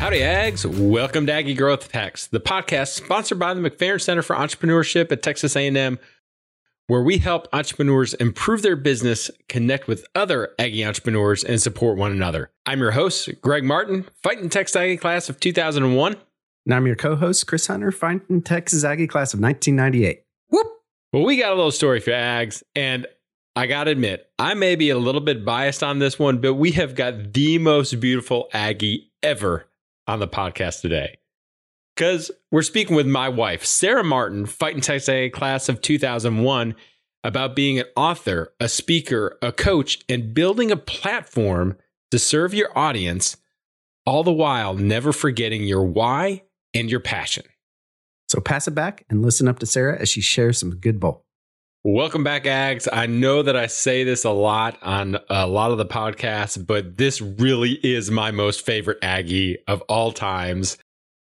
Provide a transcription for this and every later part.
Howdy, Ags. Welcome to Aggie Growth Hacks, the podcast sponsored by the McFerrin Center for Entrepreneurship at Texas A&M, where we help entrepreneurs improve their business, connect with other Aggie entrepreneurs, and support one another. I'm your host, Greg Martin, fighting Texas Aggie class of 2001. And I'm your co-host, Chris Hunter, fighting Texas Aggie class of 1998. Whoop! Well, we got a little story for Ags, and I got to admit, I may be a little bit biased on this one, but we have got the most beautiful Aggie ever on the podcast today. Because we're speaking with my wife, Sarah Martin, Fighting Texas A class of 2001, about being an author, a speaker, a coach, and building a platform to serve your audience, all the while never forgetting your why and your passion. So pass it back and listen up to Sarah as she shares some good bull. Welcome back, Ags. I know that I say this a lot on a lot of the podcasts, but this really is my most favorite Aggie of all times.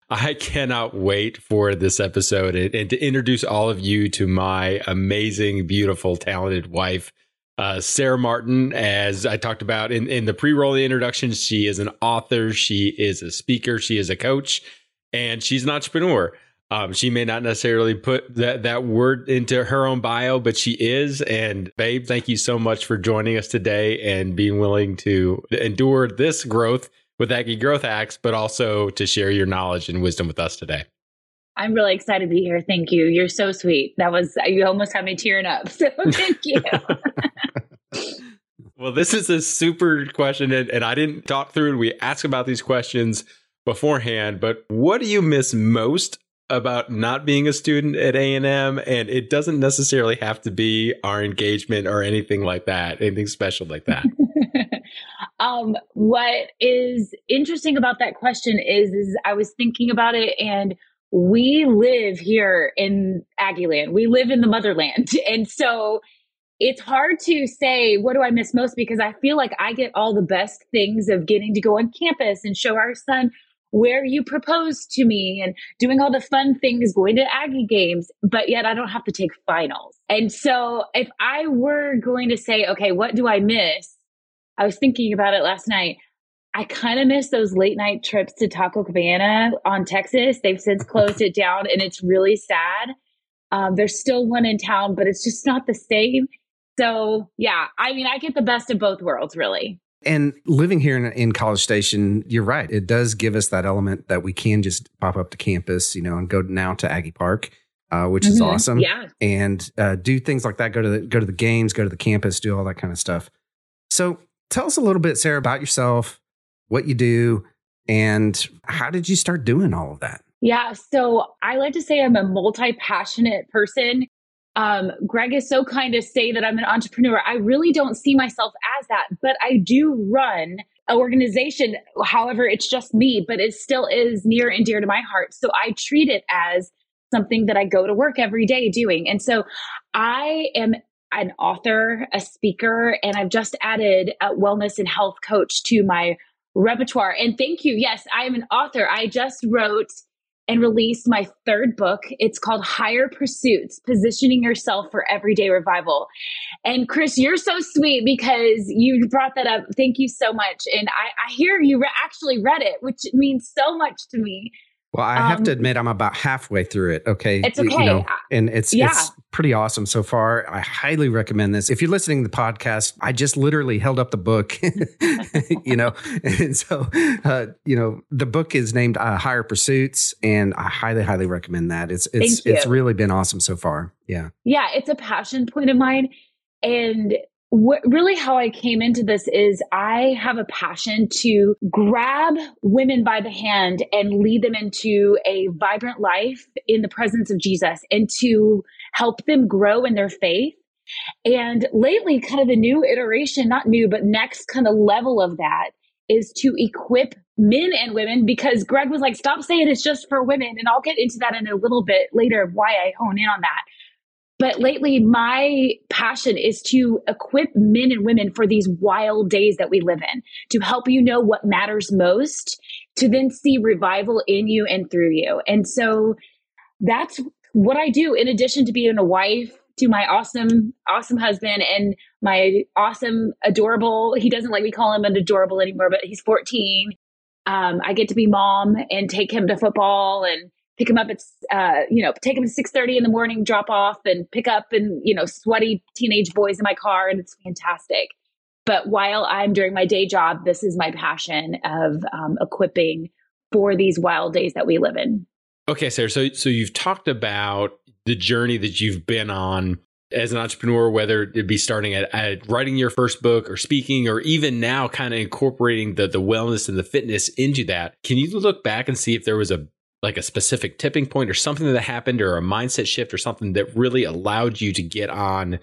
I cannot wait for this episode and, to introduce all of you to my amazing, beautiful, talented wife, uh, Sarah Martin. As I talked about in, in the pre roll introduction, she is an author, she is a speaker, she is a coach, and she's an entrepreneur. Um, she may not necessarily put that, that word into her own bio, but she is. And babe, thank you so much for joining us today and being willing to endure this growth with Aggie Growth Hacks, but also to share your knowledge and wisdom with us today. I'm really excited to be here. Thank you. You're so sweet. That was, you almost had me tearing up. So thank you. well, this is a super question, and, and I didn't talk through and we asked about these questions beforehand, but what do you miss most about not being a student at A&M and it doesn't necessarily have to be our engagement or anything like that, anything special like that. um, what is interesting about that question is is I was thinking about it and we live here in Aggieland. We live in the motherland. And so it's hard to say what do I miss most because I feel like I get all the best things of getting to go on campus and show our son where you proposed to me and doing all the fun things, going to Aggie games, but yet I don't have to take finals. And so if I were going to say, okay, what do I miss? I was thinking about it last night. I kind of miss those late night trips to Taco Cabana on Texas. They've since closed it down and it's really sad. Um, there's still one in town, but it's just not the same. So, yeah, I mean, I get the best of both worlds, really. And living here in, in, College Station, you're right. It does give us that element that we can just pop up to campus, you know, and go now to Aggie Park, uh, which mm-hmm. is awesome. Yeah. And uh, do things like that. Go to the go to the games, go to the campus, do all that kind of stuff. So tell us a little bit, Sarah, about yourself, what you do, and how did you start doing all of that? Yeah. So I like to say I'm a multi passionate person. Um, Greg is so kind to say that I'm an entrepreneur. I really don't see myself as that, but I do run an organization. However, it's just me, but it still is near and dear to my heart. So I treat it as something that I go to work every day doing. And so I am an author, a speaker, and I've just added a wellness and health coach to my repertoire. And thank you. Yes, I am an author. I just wrote and released my third book. It's called Higher Pursuits Positioning Yourself for Everyday Revival. And Chris, you're so sweet because you brought that up. Thank you so much. And I, I hear you re- actually read it, which means so much to me. Well, I have um, to admit, I'm about halfway through it. Okay. It's okay. You know, and it's, yeah. it's pretty awesome so far. I highly recommend this. If you're listening to the podcast, I just literally held up the book, you know, and so, uh, you know, the book is named uh, Higher Pursuits, and I highly, highly recommend that. It's, it's, it's really been awesome so far. Yeah. Yeah. It's a passion point of mine. And what really how I came into this is I have a passion to grab women by the hand and lead them into a vibrant life in the presence of Jesus and to help them grow in their faith. And lately, kind of the new iteration, not new, but next kind of level of that is to equip men and women because Greg was like, stop saying it's just for women. And I'll get into that in a little bit later of why I hone in on that. But lately, my passion is to equip men and women for these wild days that we live in, to help you know what matters most, to then see revival in you and through you. And so that's what I do in addition to being a wife to my awesome, awesome husband and my awesome, adorable, he doesn't like me call him an adorable anymore, but he's 14 Um, I get to be mom and take him to football and pick him up at uh, you know take him to 6.30 in the morning drop off and pick up and you know sweaty teenage boys in my car and it's fantastic. But while i'm doing my day job this is my passion of um, equipping for these wild days that we live in. Okay sarah so so you've talked about the journey that you've been on as an entrepreneur, whether it be starting at, at, writing your first book or speaking, or even now kind of incorporating the the wellness and the fitness into that, can you look back and see if there was a like a specific tipping point or something that happened or a mindset shift or something that really allowed you to get on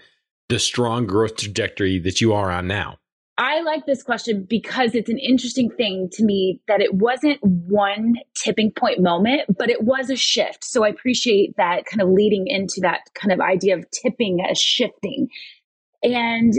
the strong growth trajectory that you are on now? I like this question because it's an interesting thing to me that it wasn't one tipping point moment, but it was a shift. So I appreciate that kind of leading into that kind of idea of tipping as shifting. And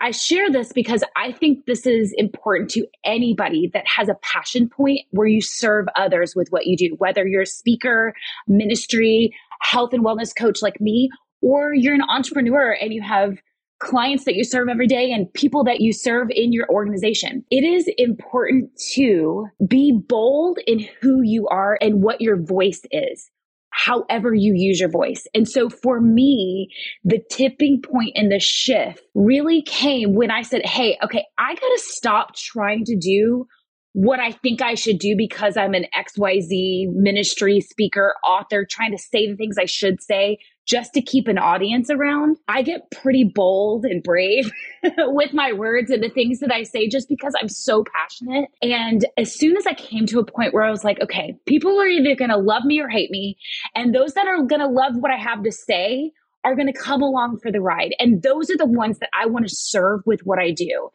I share this because I think this is important to anybody that has a passion point where you serve others with what you do, whether you're a speaker, ministry, health and wellness coach like me, or you're an entrepreneur and you have clients that you serve every day and people that you serve in your organization. It is important to be bold in who you are and what your voice is however you use your voice. And so for me, the tipping point and the shift really came when I said, Hey, okay, I got to stop trying to do what I think I should do because I'm an XYZ ministry speaker, author, trying to say the things I should say just to keep an audience around. I get pretty bold and brave with my words and the things that I say just because I'm so passionate. And as soon as I came to a point where I was like, okay, people are either going to love me or hate me. And those that are going to love what I have to say are going to come along for the ride. And those are the ones that I want to serve with what I do.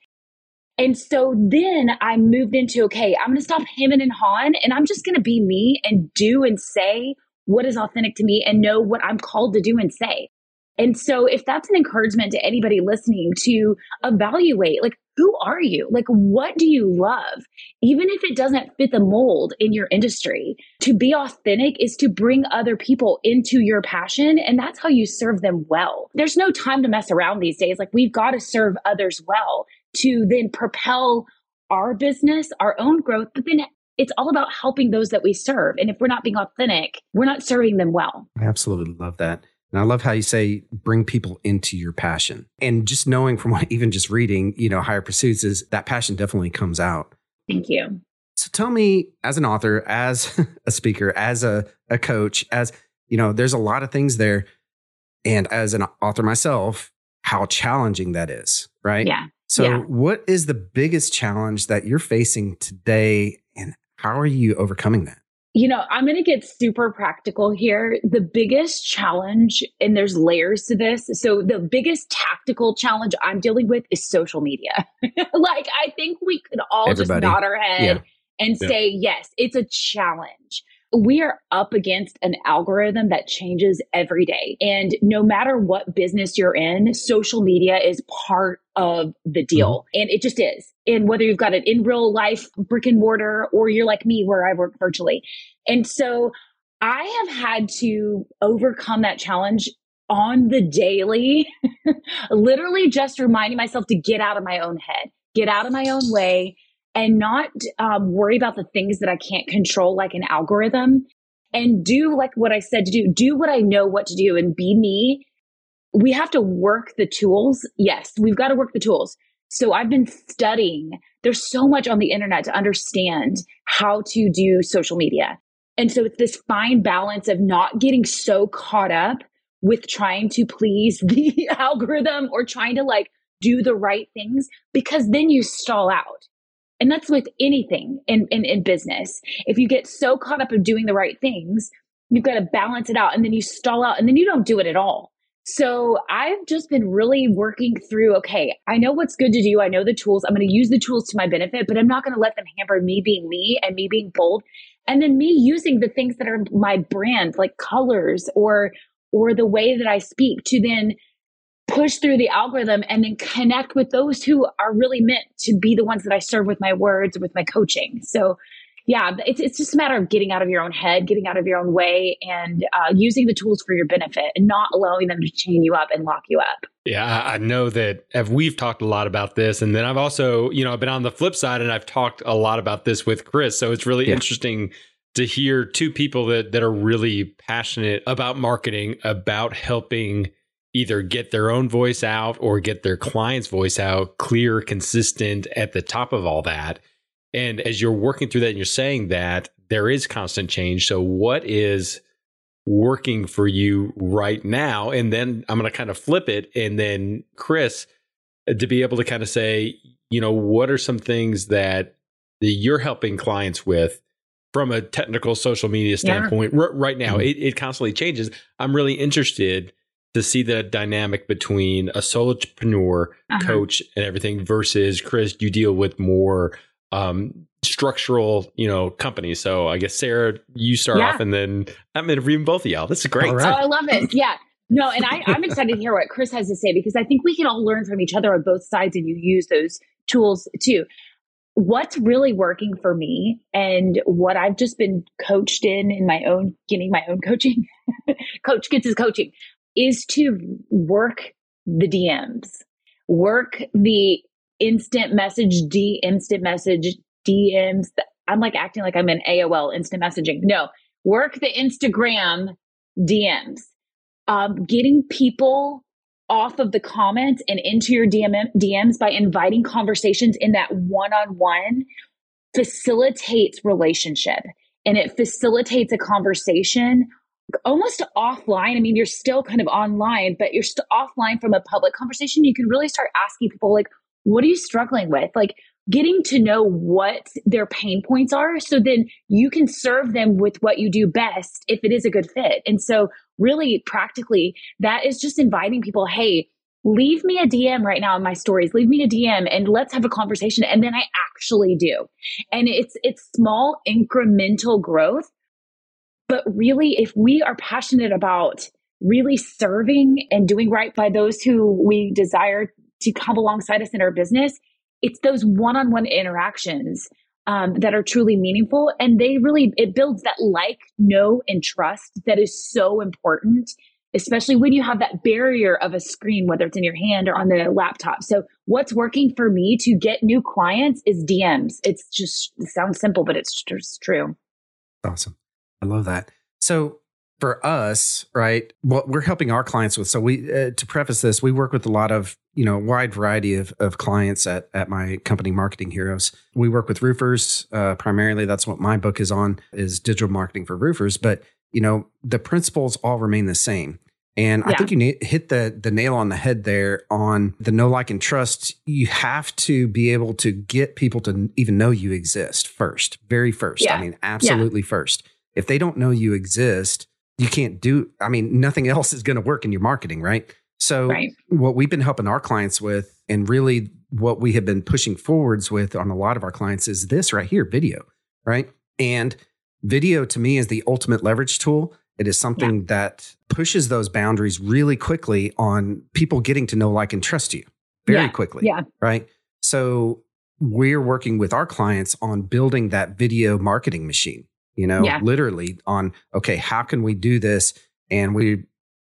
And so then I moved into okay, I'm going to stop hemming and hawing and I'm just going to be me and do and say what is authentic to me and know what I'm called to do and say. And so if that's an encouragement to anybody listening to evaluate, like, who are you? Like, what do you love? Even if it doesn't fit the mold in your industry, to be authentic is to bring other people into your passion. And that's how you serve them well. There's no time to mess around these days. Like, we've got to serve others well to then propel our business, our own growth, but then it's all about helping those that we serve. And if we're not being authentic, we're not serving them well. I absolutely love that. And I love how you say bring people into your passion. And just knowing from what even just reading, you know, higher pursuits is that passion definitely comes out. Thank you. So tell me, as an author, as a speaker, as a, a coach, as you know, there's a lot of things there. And as an author myself, how challenging that is, right? Yeah. So, yeah. what is the biggest challenge that you're facing today, and how are you overcoming that? You know, I'm going to get super practical here. The biggest challenge, and there's layers to this. So, the biggest tactical challenge I'm dealing with is social media. like, I think we could all Everybody. just nod our head yeah. and yeah. say, yes, it's a challenge we are up against an algorithm that changes every day. And no matter what business you're in, social media is part of the deal. Mm-hmm. And it just is. And whether you've got it in real life, brick and mortar, or you're like me where I work virtually. And so I have had to overcome that challenge on the daily, literally just reminding myself to get out of my own head, get out of my own way, and not um, worry about the things that I can't control, like an algorithm, and do like what I said to do, do what I know what to do and be me. We have to work the tools. Yes, we've got to work the tools. So I've been studying. There's so much on the internet to understand how to do social media. And so it's this fine balance of not getting so caught up with trying to please the algorithm or trying to like do the right things because then you stall out. And that's with anything in, in, in business. If you get so caught up in doing the right things, you've got to balance it out and then you stall out and then you don't do it at all. So I've just been really working through okay, I know what's good to do. I know the tools. I'm going to use the tools to my benefit, but I'm not going to let them hamper me being me and me being bold. And then me using the things that are my brand, like colors or or the way that I speak to then push through the algorithm and then connect with those who are really meant to be the ones that I serve with my words, with my coaching. So yeah, it's it's just a matter of getting out of your own head, getting out of your own way, and uh, using the tools for your benefit, and not allowing them to chain you up and lock you up. Yeah, I know that we've talked a lot about this, and then I've also, you know, I've been on the flip side, and I've talked a lot about this with Chris. So it's really yeah. interesting to hear two people that that are really passionate about marketing, about helping either get their own voice out or get their client's voice out clear, consistent at the top of all that. And as you're working through that and you're saying that there is constant change. So what is working for you right now? And then I'm going to kind of flip it. And then Chris, uh, to be able to kind of say, you know, what are some things that, that you're helping clients with from a technical social media standpoint yeah. r- right now? Mm-hmm. It, it constantly changes. I'm really interested to see the dynamic between a solopreneur uh-huh. coach and everything versus Chris, you deal with more um, structural, you know, companies. So I guess Sarah, you start yeah. off, and then I'm interviewing both of y'all. This is great. Right. Oh, I love it. Yeah. No, and I, I'm excited to hear what Chris has to say because I think we can all learn from each other on both sides, and you use those tools too. What's really working for me, and what I've just been coached in in my own, getting my own coaching, coach gets his coaching, is to work the DMs, work the instant message, D instant message, DMs. I'm like acting like I'm in AOL instant messaging. No, work the Instagram DMs. Um, getting people off of the comments and into your DM, DMs by inviting conversations in that one on one facilitates relationship and it facilitates a conversation almost offline. I mean, you're still kind of online, but you're still offline from a public conversation. You can really start asking people, like, what are you struggling with? Like getting to know what their pain points are so then you can serve them with what you do best if it is a good fit. And so really practically that is just inviting people, hey, leave me a DM right now in my stories. Leave me a DM and let's have a conversation. And then I actually do. And it's it's small incremental growth. But really, if we are passionate about really serving and doing right by those who we desire to come alongside us in our business, it's those one-on-one interactions um, that are truly meaningful. And they really it builds that like know and trust that is so important especially when you have that barrier of a screen whether it's in your hand or on the laptop. So what's working for me to get new clients is dms it's just it sounds simple but it's just true. Awesome i love that so for us, right, what we're helping our clients with. So we, uh, to preface this, we work with a lot of, you know, wide variety of, of clients at, at my company, Marketing Heroes. We work with roofers uh, primarily. That's what my book is on is digital marketing for roofers. But, you know, the principles all remain the same. And yeah. I think you na- hit the the nail on the head there on the know, like, and trust. You have to be able to get people to even know you exist first, very first. Yeah. I mean, absolutely yeah. first. If they don't know you exist, you can't do i mean nothing else is going to work in your marketing right so right. what we've been helping our clients with and really what we have been pushing forwards with on a lot of our clients is this right here video right and video to me is the ultimate leverage tool it is something yeah. that pushes those boundaries really quickly on people getting to know like and trust you very yeah. quickly yeah right so we're working with our clients on building that video marketing machine you know, yeah. literally on, okay, how can we do this? And we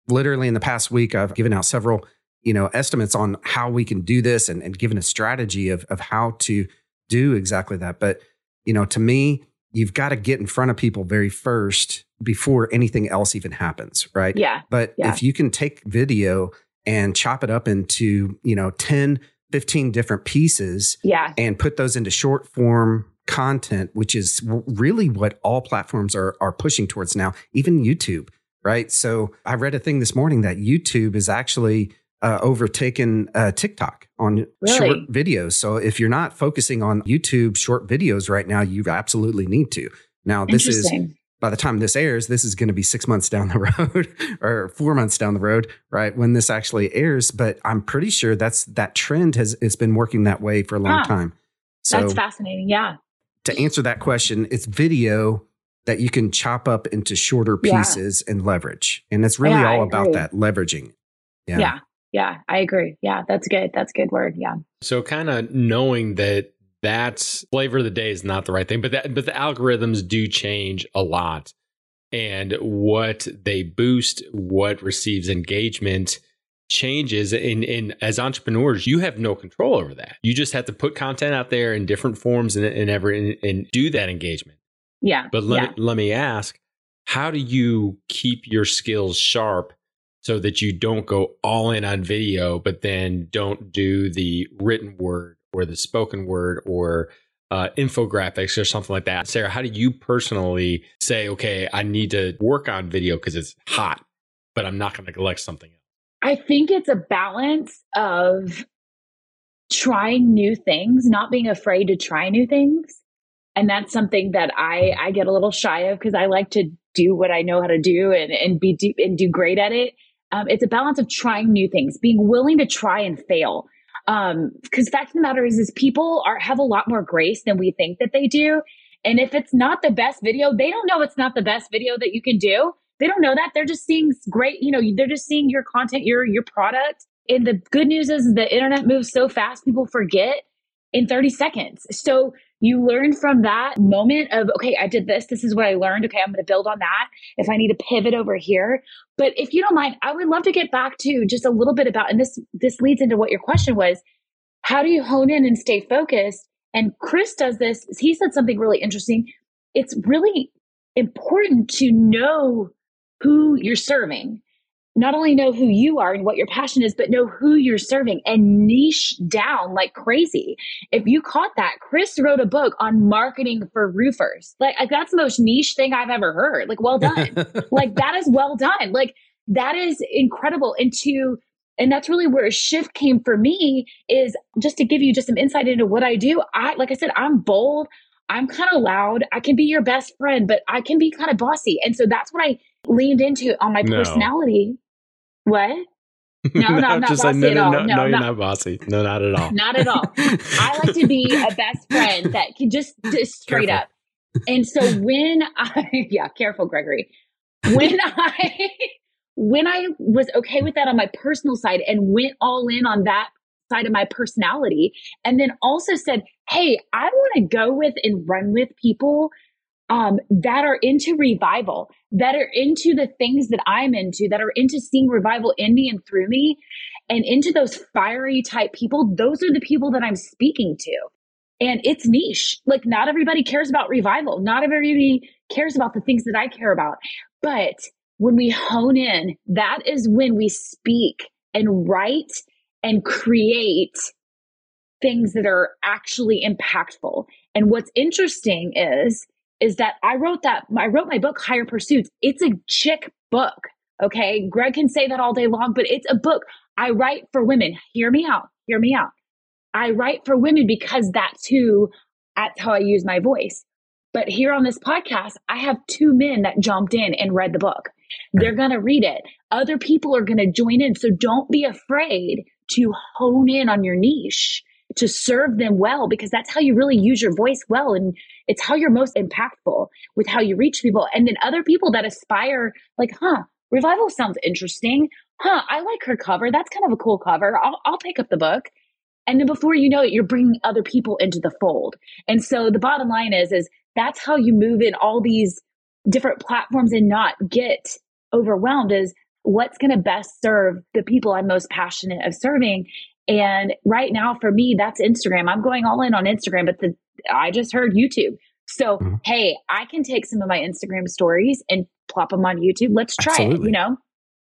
literally in the past week, I've given out several, you know, estimates on how we can do this and, and given a strategy of, of how to do exactly that. But, you know, to me, you've got to get in front of people very first before anything else even happens. Right. Yeah. But yeah. if you can take video and chop it up into, you know, 10, 15 different pieces yeah. and put those into short form content, which is really what all platforms are are pushing towards now, even YouTube, right? So I read a thing this morning that YouTube is actually uh, overtaken uh, TikTok on really? short videos. So if you're not focusing on YouTube short videos right now, you absolutely need to. Now this is by the time this airs, this is going to be six months down the road or four months down the road, right? When this actually airs. But I'm pretty sure that's that trend has it's been working that way for a long time. So that's fascinating. Yeah to answer that question, it's video that you can chop up into shorter pieces yeah. and leverage. And it's really yeah, all about that leveraging. Yeah. yeah. Yeah. I agree. Yeah. That's good. That's a good word. Yeah. So kind of knowing that that's flavor of the day is not the right thing. But that but the algorithms do change a lot. And what they boost, what receives engagement changes in in as entrepreneurs you have no control over that. You just have to put content out there in different forms and, and ever and, and do that engagement. Yeah but let, yeah. Me, let me ask how do you keep your skills sharp so that you don't go all in on video but then don't do the written word or the spoken word or uh, infographics or something like that? Sarah how do you personally say okay i need to work on video because it's hot but i'm not going to neglect something else I think it's a balance of trying new things, not being afraid to try new things. And that's something that I, I get a little shy of because I like to do what I know how to do and, and be deep and do great at it. Um, it's a balance of trying new things, being willing to try and fail. Um, because fact of the matter is, is people are have a lot more grace than we think that they do. And if it's not the best video, they don't know it's not the best video that you can do. They don't know that. They're just seeing great, you know, they're just seeing your content, your your product. And the good news is the internet moves so fast, people forget in 30 seconds. So you learn from that moment of, okay, I did this. This is what I learned. Okay, I'm going to build on that. If I need to pivot over here. But if you don't mind, I would love to get back to just a little bit about, and this, this leads into what your question was. How do you hone in and stay focused? And Chris does this. He said something really interesting. It's really important to know who you're serving. Not only know who you are and what your passion is, but know who you're serving and niche down like crazy. If you caught that, Chris wrote a book on marketing for roofers. Like, that's the most niche thing I've ever heard. Like, well done. like, that is well done. Like, that is incredible. And to, and that's really where a shift came for me is just to give you just some insight into what I do. I, like I said, I'm bold. I'm kind of loud. I can be your best friend, but I can be kind of bossy. And so that's what I leaned into on my no. personality. What? No, no, I'm not bossy like, no, at all. No, no, no you're not bossy. No, not at all. not at all. I like to be a best friend that can just, just straight careful. up. And so when I, yeah, careful, Gregory. When I, when I was okay with that on my personal side and went all in on that side of my personality, and then also said, Hey, I want to go with and run with people um, that are into revival, that are into the things that I'm into, that are into seeing revival in me and through me, and into those fiery type people. Those are the people that I'm speaking to. And it's niche. Like, not everybody cares about revival. Not everybody cares about the things that I care about. But when we hone in, that is when we speak and write and create things that are actually impactful. And what's interesting is is that I wrote that I wrote my book Higher Pursuits. It's a chick book. Okay. Greg can say that all day long, but it's a book. I write for women. Hear me out. Hear me out. I write for women because that's who that's how I use my voice. But here on this podcast, I have two men that jumped in and read the book. They're going to read it. Other people are going to join in. So don't be afraid to hone in on your niche to serve them well because that's how you really use your voice well and it's how you're most impactful with how you reach people. And then other people that aspire like huh revival sounds interesting. Huh i like her cover. That's kind of a cool cover. I'll, I'll pick up the book. And then before you know it you're bringing other people into the fold. And so the bottom line is is that's how you move in all these different platforms and not get overwhelmed is what's going to best serve the people i'm most passionate of serving. And right now for me, that's Instagram. I'm going all in on Instagram, but the, I just heard YouTube. So, mm-hmm. hey, I can take some of my Instagram stories and plop them on YouTube. Let's try Absolutely. it, you know?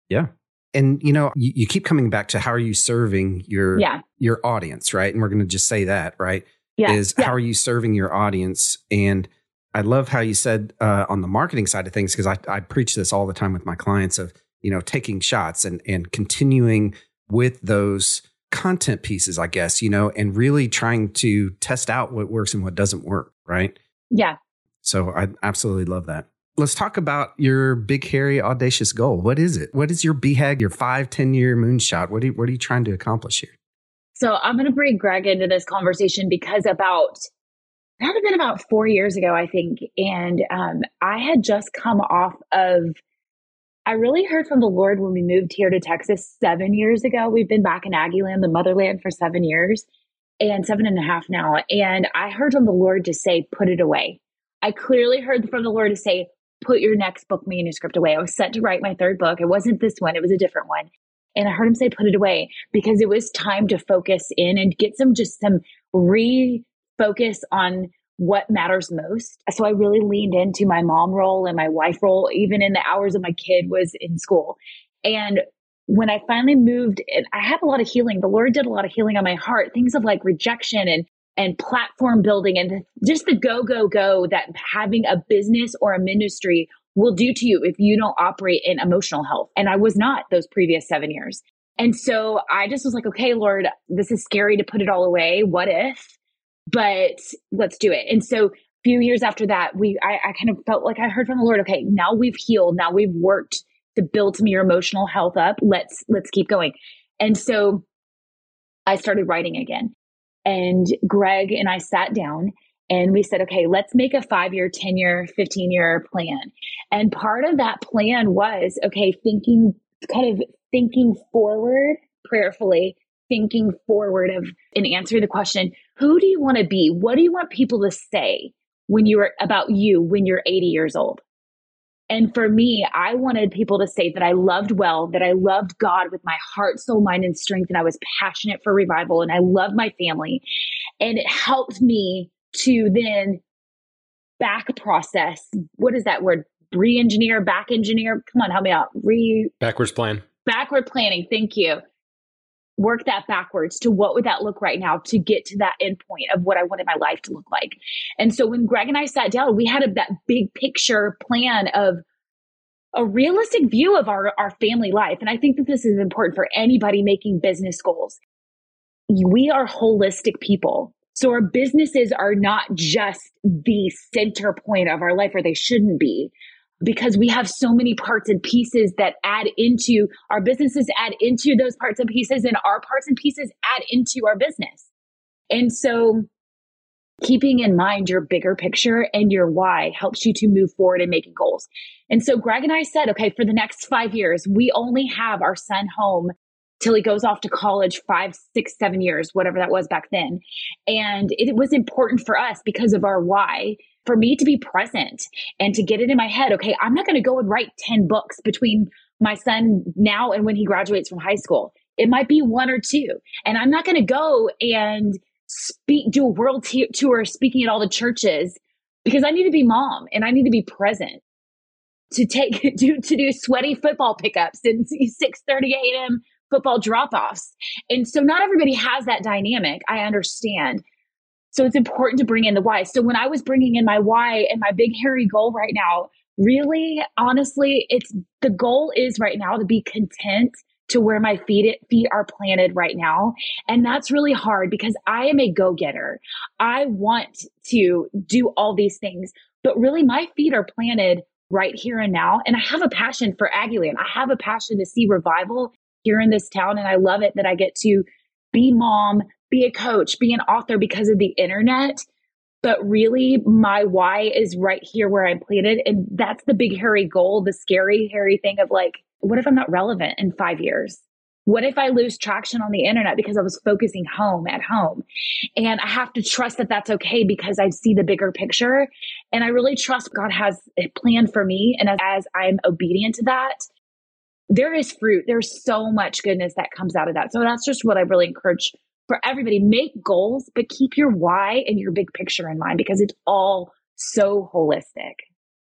Yeah. And you know, you, you, keep coming back to how are you serving your yeah. your audience, right? And we're going to just say that, right? Yeah. Is yeah. how are you serving your audience? And I love how you said uh, on the marketing side of things because I, I preach this all the time with my clients of you know taking shots and and continuing with those content pieces, I guess, you know, and really trying to test out what works and what doesn't work, right? Yeah. So I absolutely love that. Let's talk about your big, hairy, audacious goal. What is it? What is your BHAG, your five, 10 year moonshot? What are, you, what are you trying to accomplish here? So I'm going to bring Greg into this conversation because about, that had been about four years ago, I think. And um, I had just come off of I really heard from the Lord when we moved here to Texas seven years ago. We've been back in Aggieland, the motherland, for seven years. and seven and a half now. And I heard from the Lord to say, put it away. I clearly heard from the Lord to say, put your next book manuscript away. I was set to write my third book. It wasn't this one, it was a different one. And I heard him say, put it away because it was time to focus in and get some, just some refocus on what matters most. So I really leaned into my mom role and my wife role, even in the hours of my kid was in school. And when I finally moved, and I had a lot of healing. The Lord did a lot of healing on my heart, things of like rejection and and platform building and just the go go go that having a business or a ministry will do to you if you don't operate in emotional health. And I was not those previous seven years. And so I just was like, okay, Lord, this is scary to put it all away. What if? But let's do it. And so a few years after that, we I, I kind of felt like I heard from the Lord, okay, now we've healed, now we've worked to build some your emotional health up. Let's let's keep going. And so I started writing again. And Greg and I sat down and we said, okay, let's make a five year, 10 year, 15 year plan. And part of that plan was, okay, thinking, kind of thinking forward prayerfully, thinking forward of and answering the question, who do you want to be? What do you want people to say when you're about you when you're 80 years old? And for me, I wanted people to say that I loved well, that I loved God with my heart, soul, mind, and strength, and I was passionate for revival, and I loved my family. And it helped me to then back process. What is that word? Re engineer, back engineer. Come on, help me out. Re backwards plan. Backward planning. Thank you work that backwards to what would that look right now to get to that end point of what I wanted my life to look like. And so when Greg and I sat down, we had a, that big picture plan of a realistic view of our, our family life. And I think that this is important for anybody making business goals. We are holistic people. So our businesses are not just the center point of our life, or they shouldn't be because we have so many parts and pieces that add into our businesses, add into those parts and pieces, and our parts and pieces add into our business. And so, keeping in mind your bigger picture and your why helps you to move forward and making goals. And so, Greg and I said, okay, for the next five years, we only have our son home till he goes off to college five, six, seven years, whatever that was back then. And it was important for us because of our why for me to be present and to get it in my head. Okay, I'm not going to go and write 10 books between my son now and when he graduates from high school. It might be one or two. And I'm not going to go and speak, do a world t- tour speaking at all the churches because I need to be mom and I need to be present to take, to, to do sweaty football pickups and 6 30 a.m football drop offs. And so not everybody has that dynamic. I understand. So it's important to bring in the why. So when I was bringing in my why and my big hairy goal right now, really honestly, it's the goal is right now to be content to where my feet feet are planted right now and that's really hard because i am a go-getter i want to do all these things but really my feet are planted right here and now and i have a passion for aggieland i have a passion to see revival here in this town. And I love it that I get to be mom, be a coach, be an author because of the internet. But really, my why is right here where I'm planted. And that's the big, hairy goal, the scary, hairy thing of like, what if I'm not relevant in five years? What if I lose traction on the internet because I was focusing home at home? And I have to trust that that's okay because I see the bigger picture. And I really trust God has a plan for me. And as, as I'm obedient to that, there is fruit. There's so much goodness that comes out of that. So that's just what I really encourage for everybody. Make goals, but keep your why and your big picture in mind because it's all so holistic.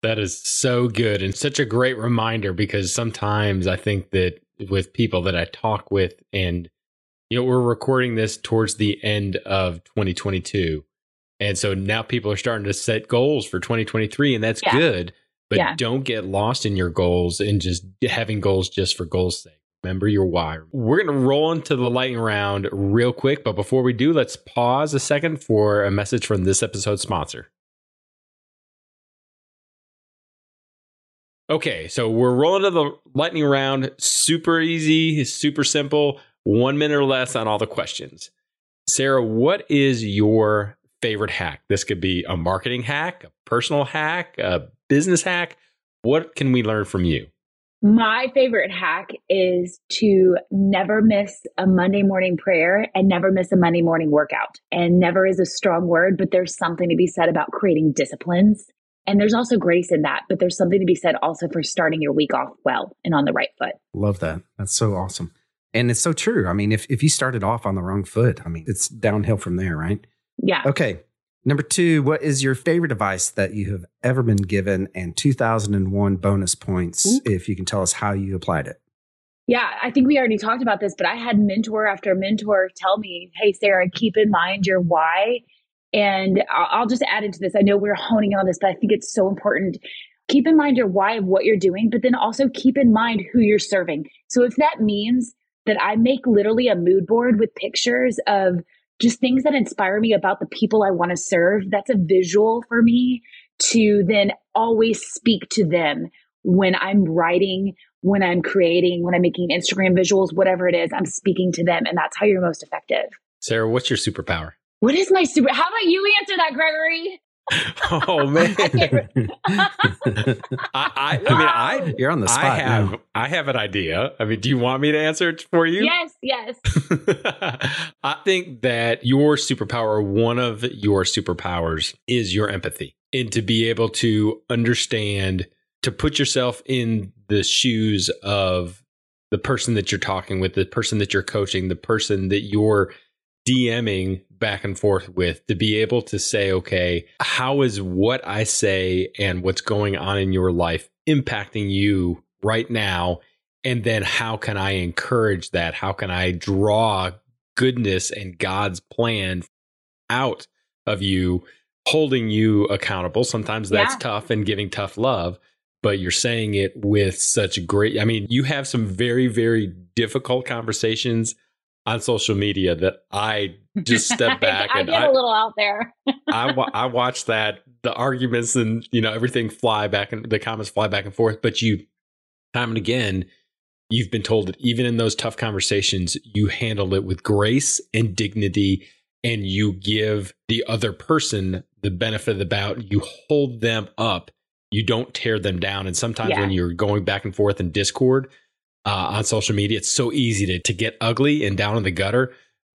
That is so good and such a great reminder because sometimes I think that with people that I talk with and you know we're recording this towards the end of 2022 and so now people are starting to set goals for 2023 and that's yeah. good but yeah. don't get lost in your goals and just having goals just for goals' sake. Remember your why. We're going to roll into the lightning round real quick, but before we do, let's pause a second for a message from this episode's sponsor. Okay, so we're rolling to the lightning round. Super easy, super simple, one minute or less on all the questions. Sarah, what is your favorite hack? This could be a marketing hack, a personal hack, a business hack? What can we learn from you? My favorite hack is to never miss a Monday morning prayer and never miss a Monday morning workout. And never is a strong word, but there's something to be said about creating disciplines. And there's also grace in that, but there's something to be said also for starting your week off well and on the right foot. Love that. That's so awesome. And it's so true. I mean, if, if you started off on the wrong foot, I mean, it's downhill from there, right? Yeah. Okay. Number two, what is your favorite advice that you have ever been given? And 2001 bonus points mm-hmm. if you can tell us how you applied it. Yeah, I think we already talked about this, but I had mentor after mentor tell me, hey, Sarah, keep in mind your why. And I'll just add into this. I know we're honing on this, but I think it's so important. Keep in mind your why of what you're doing, but then also keep in mind who you're serving. So if that means that I make literally a mood board with pictures of just things that inspire me about the people I want to serve. That's a visual for me to then always speak to them when I'm writing, when I'm creating, when I'm making Instagram visuals, whatever it is, I'm speaking to them. And that's how you're most effective. Sarah, what's your superpower? What is my super? How about you answer that, Gregory? oh man. I, I, I, mean i you're on the spot i have now. i have an idea. I mean do you want me to answer it for you? Yes yes. I think that your superpower one of your superpowers is your empathy and to be able to understand to put yourself in the shoes of the person that you're talking with the person that you're coaching the person that you're DMing back and forth with to be able to say, okay, how is what I say and what's going on in your life impacting you right now? And then how can I encourage that? How can I draw goodness and God's plan out of you, holding you accountable? Sometimes that's yeah. tough and giving tough love, but you're saying it with such great, I mean, you have some very, very difficult conversations on social media that I just step back I and get I, a little out there. I I watch that the arguments and you know everything fly back and the comments fly back and forth, but you time and again you've been told that even in those tough conversations you handle it with grace and dignity and you give the other person the benefit of the doubt you hold them up you don't tear them down and sometimes yeah. when you're going back and forth in discord uh, on social media. It's so easy to, to get ugly and down in the gutter,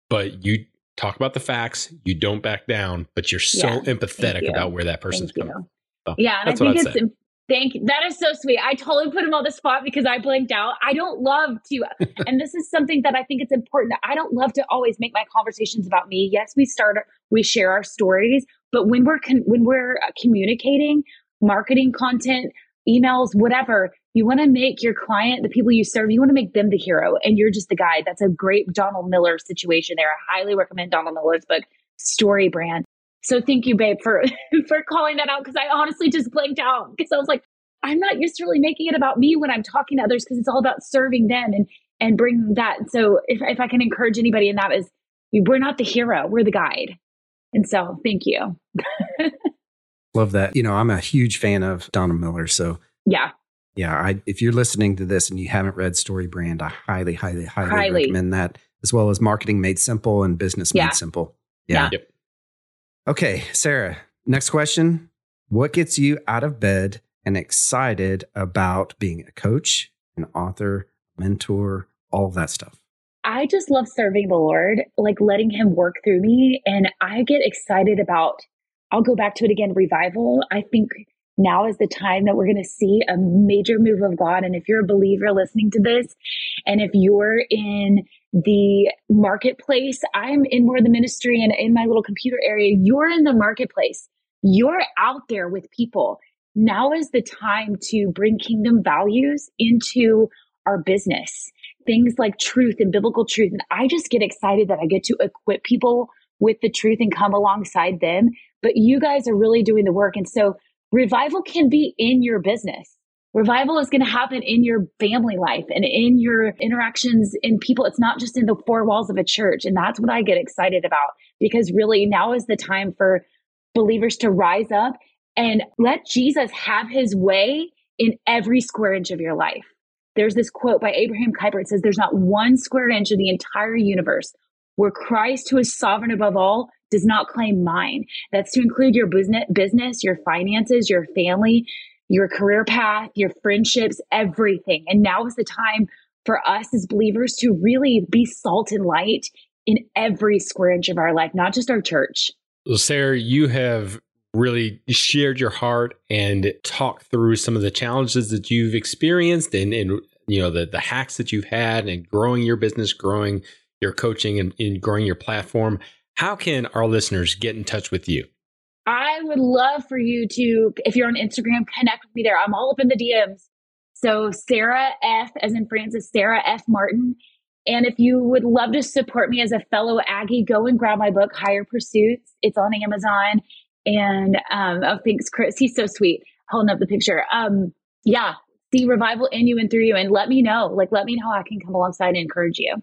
but you talk about the facts, you don't back down, but you're so yeah, empathetic about where that person's thank coming. So yeah, and I think it's say. thank you. That is so sweet. I totally put him on the spot because I blinked out. I don't love to, and this is something that I think it's important. I don't love to always make my conversations about me. Yes, we start, we share our stories, but when we're con- when we're uh, communicating, marketing content, emails, whatever, you want to make your client, the people you serve, you want to make them the hero and you're just the guide. That's a great Donald Miller situation there. I highly recommend Donald Miller's book, Story Brand. So thank you, babe, for for calling that out because I honestly just blanked out because I was like, I'm not used to really making it about me when I'm talking to others because it's all about serving them and and bringing that. So if if I can encourage anybody in that is we're not the hero, we're the guide. And so thank you. Love that. You know, I'm a huge fan of Donald Miller. So yeah, yeah, I, if you're listening to this and you haven't read Story Brand, I highly, highly, highly, highly. recommend that, as well as Marketing Made Simple and Business yeah. Made Simple. Yeah. yeah. Yep. Okay, Sarah, next question. What gets you out of bed and excited about being a coach, an author, mentor, all of that stuff? I just love serving the Lord, like letting Him work through me. And I get excited about, I'll go back to it again, revival. I think now is the time that we're going to see a major move of God. And if you're a believer listening to this, and if you're in the marketplace, I'm in more of the ministry and in my little computer area, you're in the marketplace. You're out there with people. Now is the time to bring kingdom values into our business. Things like truth and biblical truth. And I just get excited that I get to equip people with the truth and come alongside them. But you guys are really doing the work. And so revival can be in your business. Revival is going to happen in your family life and in your interactions in people. It's not just in the four walls of a church. And that's what I get excited about because really now is the time for believers to rise up and let Jesus have his way in every square inch of your life. There's this quote by Abraham Kuyper. It says, There's not one square inch of the entire universe where Christ, who is sovereign above all, does not claim mine. That's to include your business, your finances, your family, your career path, your friendships, everything. And now is the time for us as believers to really be salt and light in every square inch of our life, not just our church. Well, Sarah, you have really shared your heart and talked through some of the challenges that you've experienced and, and you know the the hacks that you've had and growing your business, growing your coaching and, and growing your platform. How can our listeners get in touch with you? I would love for you to, if you're on Instagram, connect with me there. I'm all up in the DMs. So Sarah F, as in Francis, Sarah F Martin. And if you would love to support me as a fellow Aggie, go and grab my book, Higher Pursuits. It's on Amazon. And um, oh, thanks, Chris. He's so sweet, holding up the picture. Um, yeah, see revival in you and through you, and let me know. Like, let me know how I can come alongside and encourage you.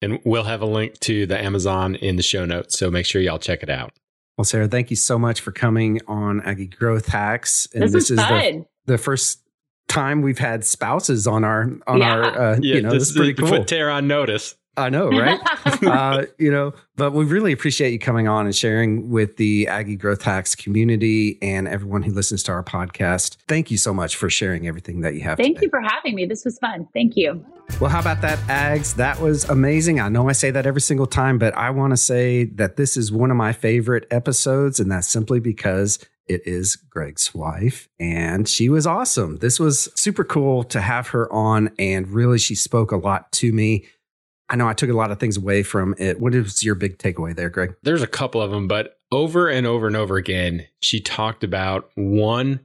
And we'll have a link to the Amazon in the show notes, so make sure y'all check it out. Well, Sarah, thank you so much for coming on Aggie Growth Hacks. And this, this is the, the first time we've had spouses on our on yeah. our uh, yeah, you know this, this is pretty cool. Put Tara on notice. I know, right? uh, you know, but we really appreciate you coming on and sharing with the Aggie Growth Hacks community and everyone who listens to our podcast. Thank you so much for sharing everything that you have. Thank today. you for having me. This was fun. Thank you. Well, how about that, Ags? That was amazing. I know I say that every single time, but I want to say that this is one of my favorite episodes, and that's simply because it is Greg's wife, and she was awesome. This was super cool to have her on, and really, she spoke a lot to me. I know I took a lot of things away from it. What is your big takeaway there, Greg? There's a couple of them, but over and over and over again, she talked about one,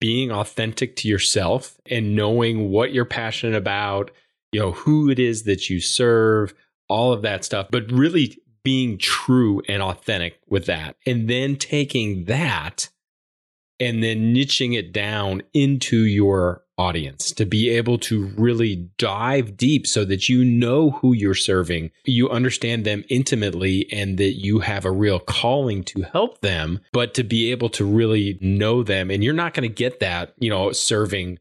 being authentic to yourself and knowing what you're passionate about, you know, who it is that you serve, all of that stuff, but really being true and authentic with that. And then taking that and then niching it down into your audience to be able to really dive deep so that you know who you're serving, you understand them intimately, and that you have a real calling to help them, but to be able to really know them. And you're not going to get that, you know, serving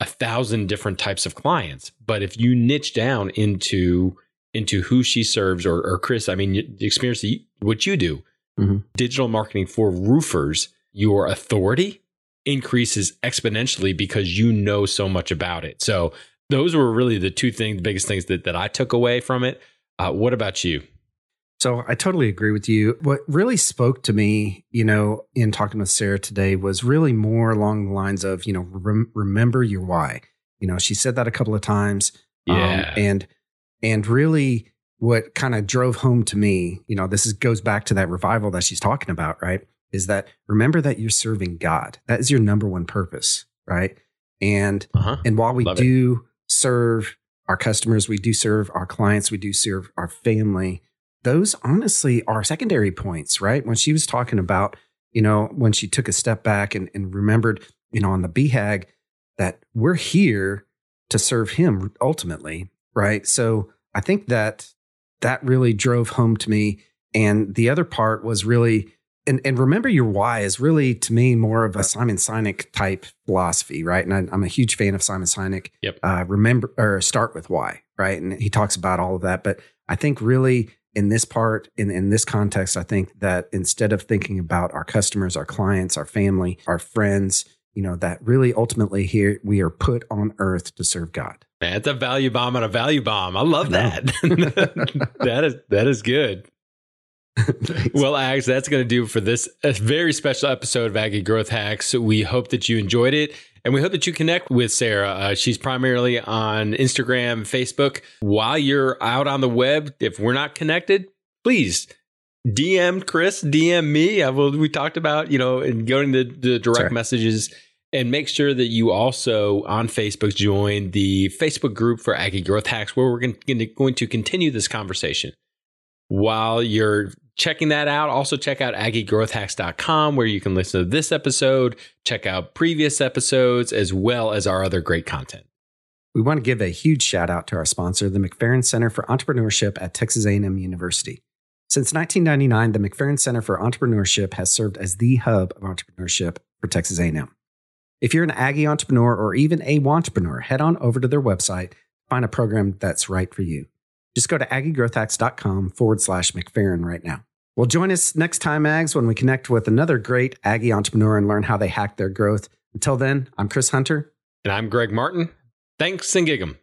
a thousand different types of clients. But if you niche down into into who she serves, or, or Chris, I mean, the experience what you do, mm-hmm. digital marketing for roofers your authority increases exponentially because you know so much about it. So those were really the two things, the biggest things that, that I took away from it. Uh, what about you? So I totally agree with you. What really spoke to me, you know, in talking with Sarah today was really more along the lines of, you know, rem- remember your why. You know, she said that a couple of times. Um, yeah. Um, and and really what kind of drove home to me, you know, this is, goes back to that revival that she's talking about, right? Is that remember that you're serving God. That is your number one purpose, right? And uh-huh. and while we Love do it. serve our customers, we do serve our clients, we do serve our family. Those honestly are secondary points, right? When she was talking about, you know, when she took a step back and, and remembered, you know, on the BHAG that we're here to serve him ultimately, right? So I think that that really drove home to me. And the other part was really and, and remember your why is really to me more of a Simon Sinek type philosophy, right? And I, am a huge fan of Simon Sinek. Yep. Uh, remember or start with why, right? And he talks about all of that. But I think really in this part, in, in this context, I think that instead of thinking about our customers, our clients, our family, our friends, you know, that really ultimately here we are put on earth to serve God. It's a value bomb on a value bomb. I love that. that is that is good. well, Ags, that's going to do for this very special episode of Aggie Growth Hacks. We hope that you enjoyed it. And we hope that you connect with Sarah. Uh, she's primarily on Instagram, Facebook. While you're out on the web, if we're not connected, please DM Chris, DM me. I will, we talked about, you know, and going the, the direct messages and make sure that you also on Facebook join the Facebook group for Aggie Growth Hacks, where we're going to continue this conversation. While you're checking that out, also check out aggiegrowthhacks.com where you can listen to this episode, check out previous episodes, as well as our other great content. We want to give a huge shout out to our sponsor, the McFerrin Center for Entrepreneurship at Texas A&M University. Since 1999, the McFerrin Center for Entrepreneurship has served as the hub of entrepreneurship for Texas A&M. If you're an Aggie entrepreneur or even a entrepreneur, head on over to their website, find a program that's right for you. Just go to aggiegrowthhacks.com forward slash McFerrin right now. Well, join us next time, Ags, when we connect with another great Aggie entrepreneur and learn how they hack their growth Until then, I'm Chris Hunter. And I'm Greg Martin. Thanks and gig 'em.